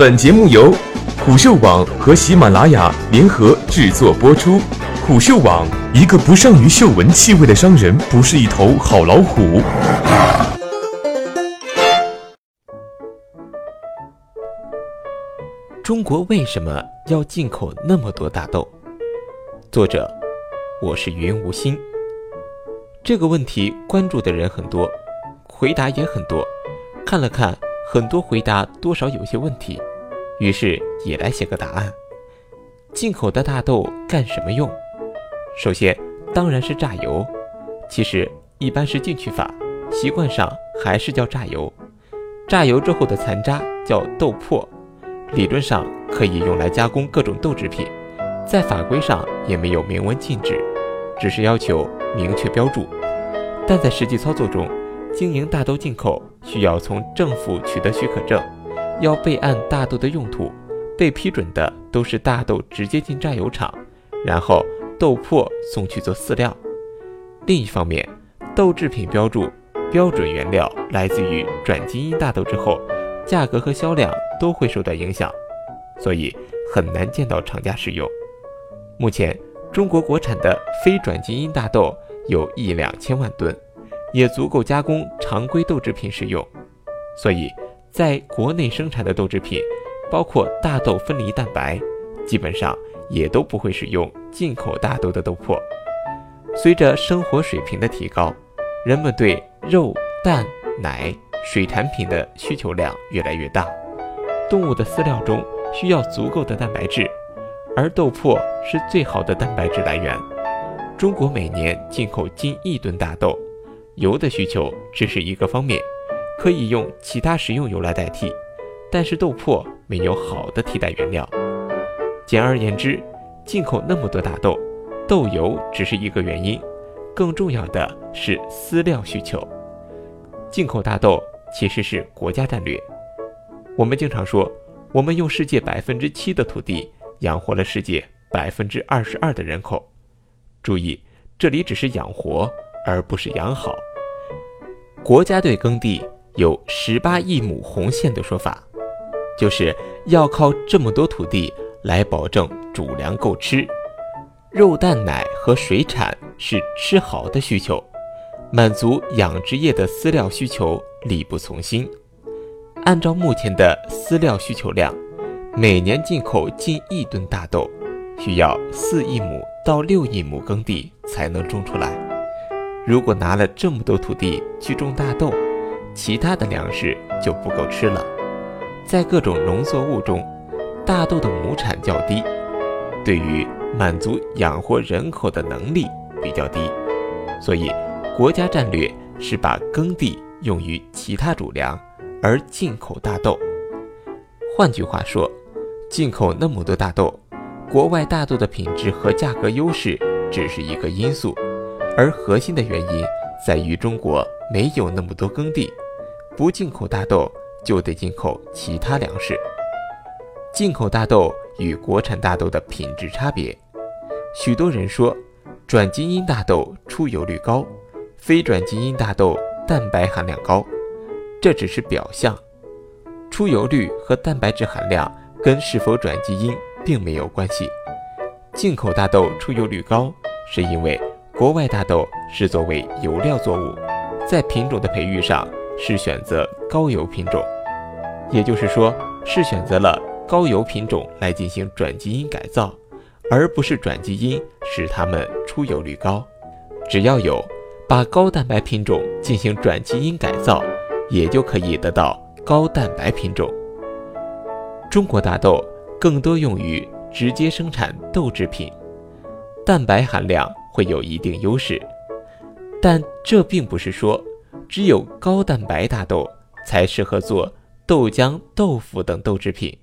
本节目由虎嗅网和喜马拉雅联合制作播出。虎嗅网：一个不善于嗅闻气味的商人，不是一头好老虎。中国为什么要进口那么多大豆？作者：我是云无心。这个问题关注的人很多，回答也很多。看了看，很多回答多少有些问题，于是也来写个答案。进口的大豆干什么用？首先，当然是榨油。其实一般是进取法，习惯上还是叫榨油。榨油之后的残渣叫豆粕。理论上可以用来加工各种豆制品，在法规上也没有明文禁止，只是要求明确标注。但在实际操作中，经营大豆进口需要从政府取得许可证，要备案大豆的用途，被批准的都是大豆直接进榨油厂，然后豆粕送去做饲料。另一方面，豆制品标注标准原料来自于转基因大豆之后。价格和销量都会受到影响，所以很难见到厂家使用。目前，中国国产的非转基因大豆有一两千万吨，也足够加工常规豆制品使用。所以，在国内生产的豆制品，包括大豆分离蛋白，基本上也都不会使用进口大豆的豆粕。随着生活水平的提高，人们对肉、蛋、奶。水产品的需求量越来越大，动物的饲料中需要足够的蛋白质，而豆粕是最好的蛋白质来源。中国每年进口近亿吨大豆，油的需求只是一个方面，可以用其他食用油来代替，但是豆粕没有好的替代原料。简而言之，进口那么多大豆，豆油只是一个原因，更重要的是饲料需求。进口大豆。其实是国家战略。我们经常说，我们用世界百分之七的土地养活了世界百分之二十二的人口。注意，这里只是养活，而不是养好。国家对耕地有“十八亿亩红线”的说法，就是要靠这么多土地来保证主粮够吃。肉、蛋、奶和水产是吃好的需求。满足养殖业的饲料需求力不从心。按照目前的饲料需求量，每年进口近亿吨大豆，需要四亿亩到六亿亩耕地才能种出来。如果拿了这么多土地去种大豆，其他的粮食就不够吃了。在各种农作物中，大豆的亩产较低，对于满足养活人口的能力比较低，所以。国家战略是把耕地用于其他主粮，而进口大豆。换句话说，进口那么多大豆，国外大豆的品质和价格优势只是一个因素，而核心的原因在于中国没有那么多耕地，不进口大豆就得进口其他粮食。进口大豆与国产大豆的品质差别，许多人说，转基因大豆出油率高。非转基因大豆蛋白含量高，这只是表象。出油率和蛋白质含量跟是否转基因并没有关系。进口大豆出油率高，是因为国外大豆是作为油料作物，在品种的培育上是选择高油品种，也就是说是选择了高油品种来进行转基因改造，而不是转基因使它们出油率高。只要有。把高蛋白品种进行转基因改造，也就可以得到高蛋白品种。中国大豆更多用于直接生产豆制品，蛋白含量会有一定优势，但这并不是说只有高蛋白大豆才适合做豆浆、豆腐等豆制品。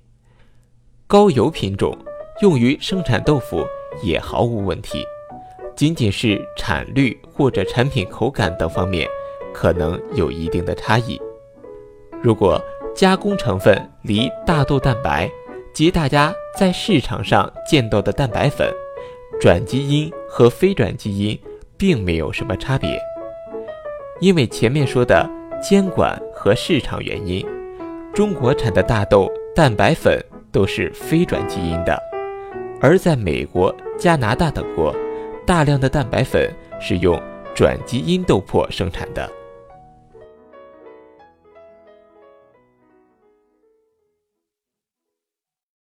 高油品种用于生产豆腐也毫无问题。仅仅是产率或者产品口感等方面，可能有一定的差异。如果加工成分离大豆蛋白及大家在市场上见到的蛋白粉，转基因和非转基因并没有什么差别。因为前面说的监管和市场原因，中国产的大豆蛋白粉都是非转基因的，而在美国、加拿大等国，大量的蛋白粉是用转基因豆粕生产的。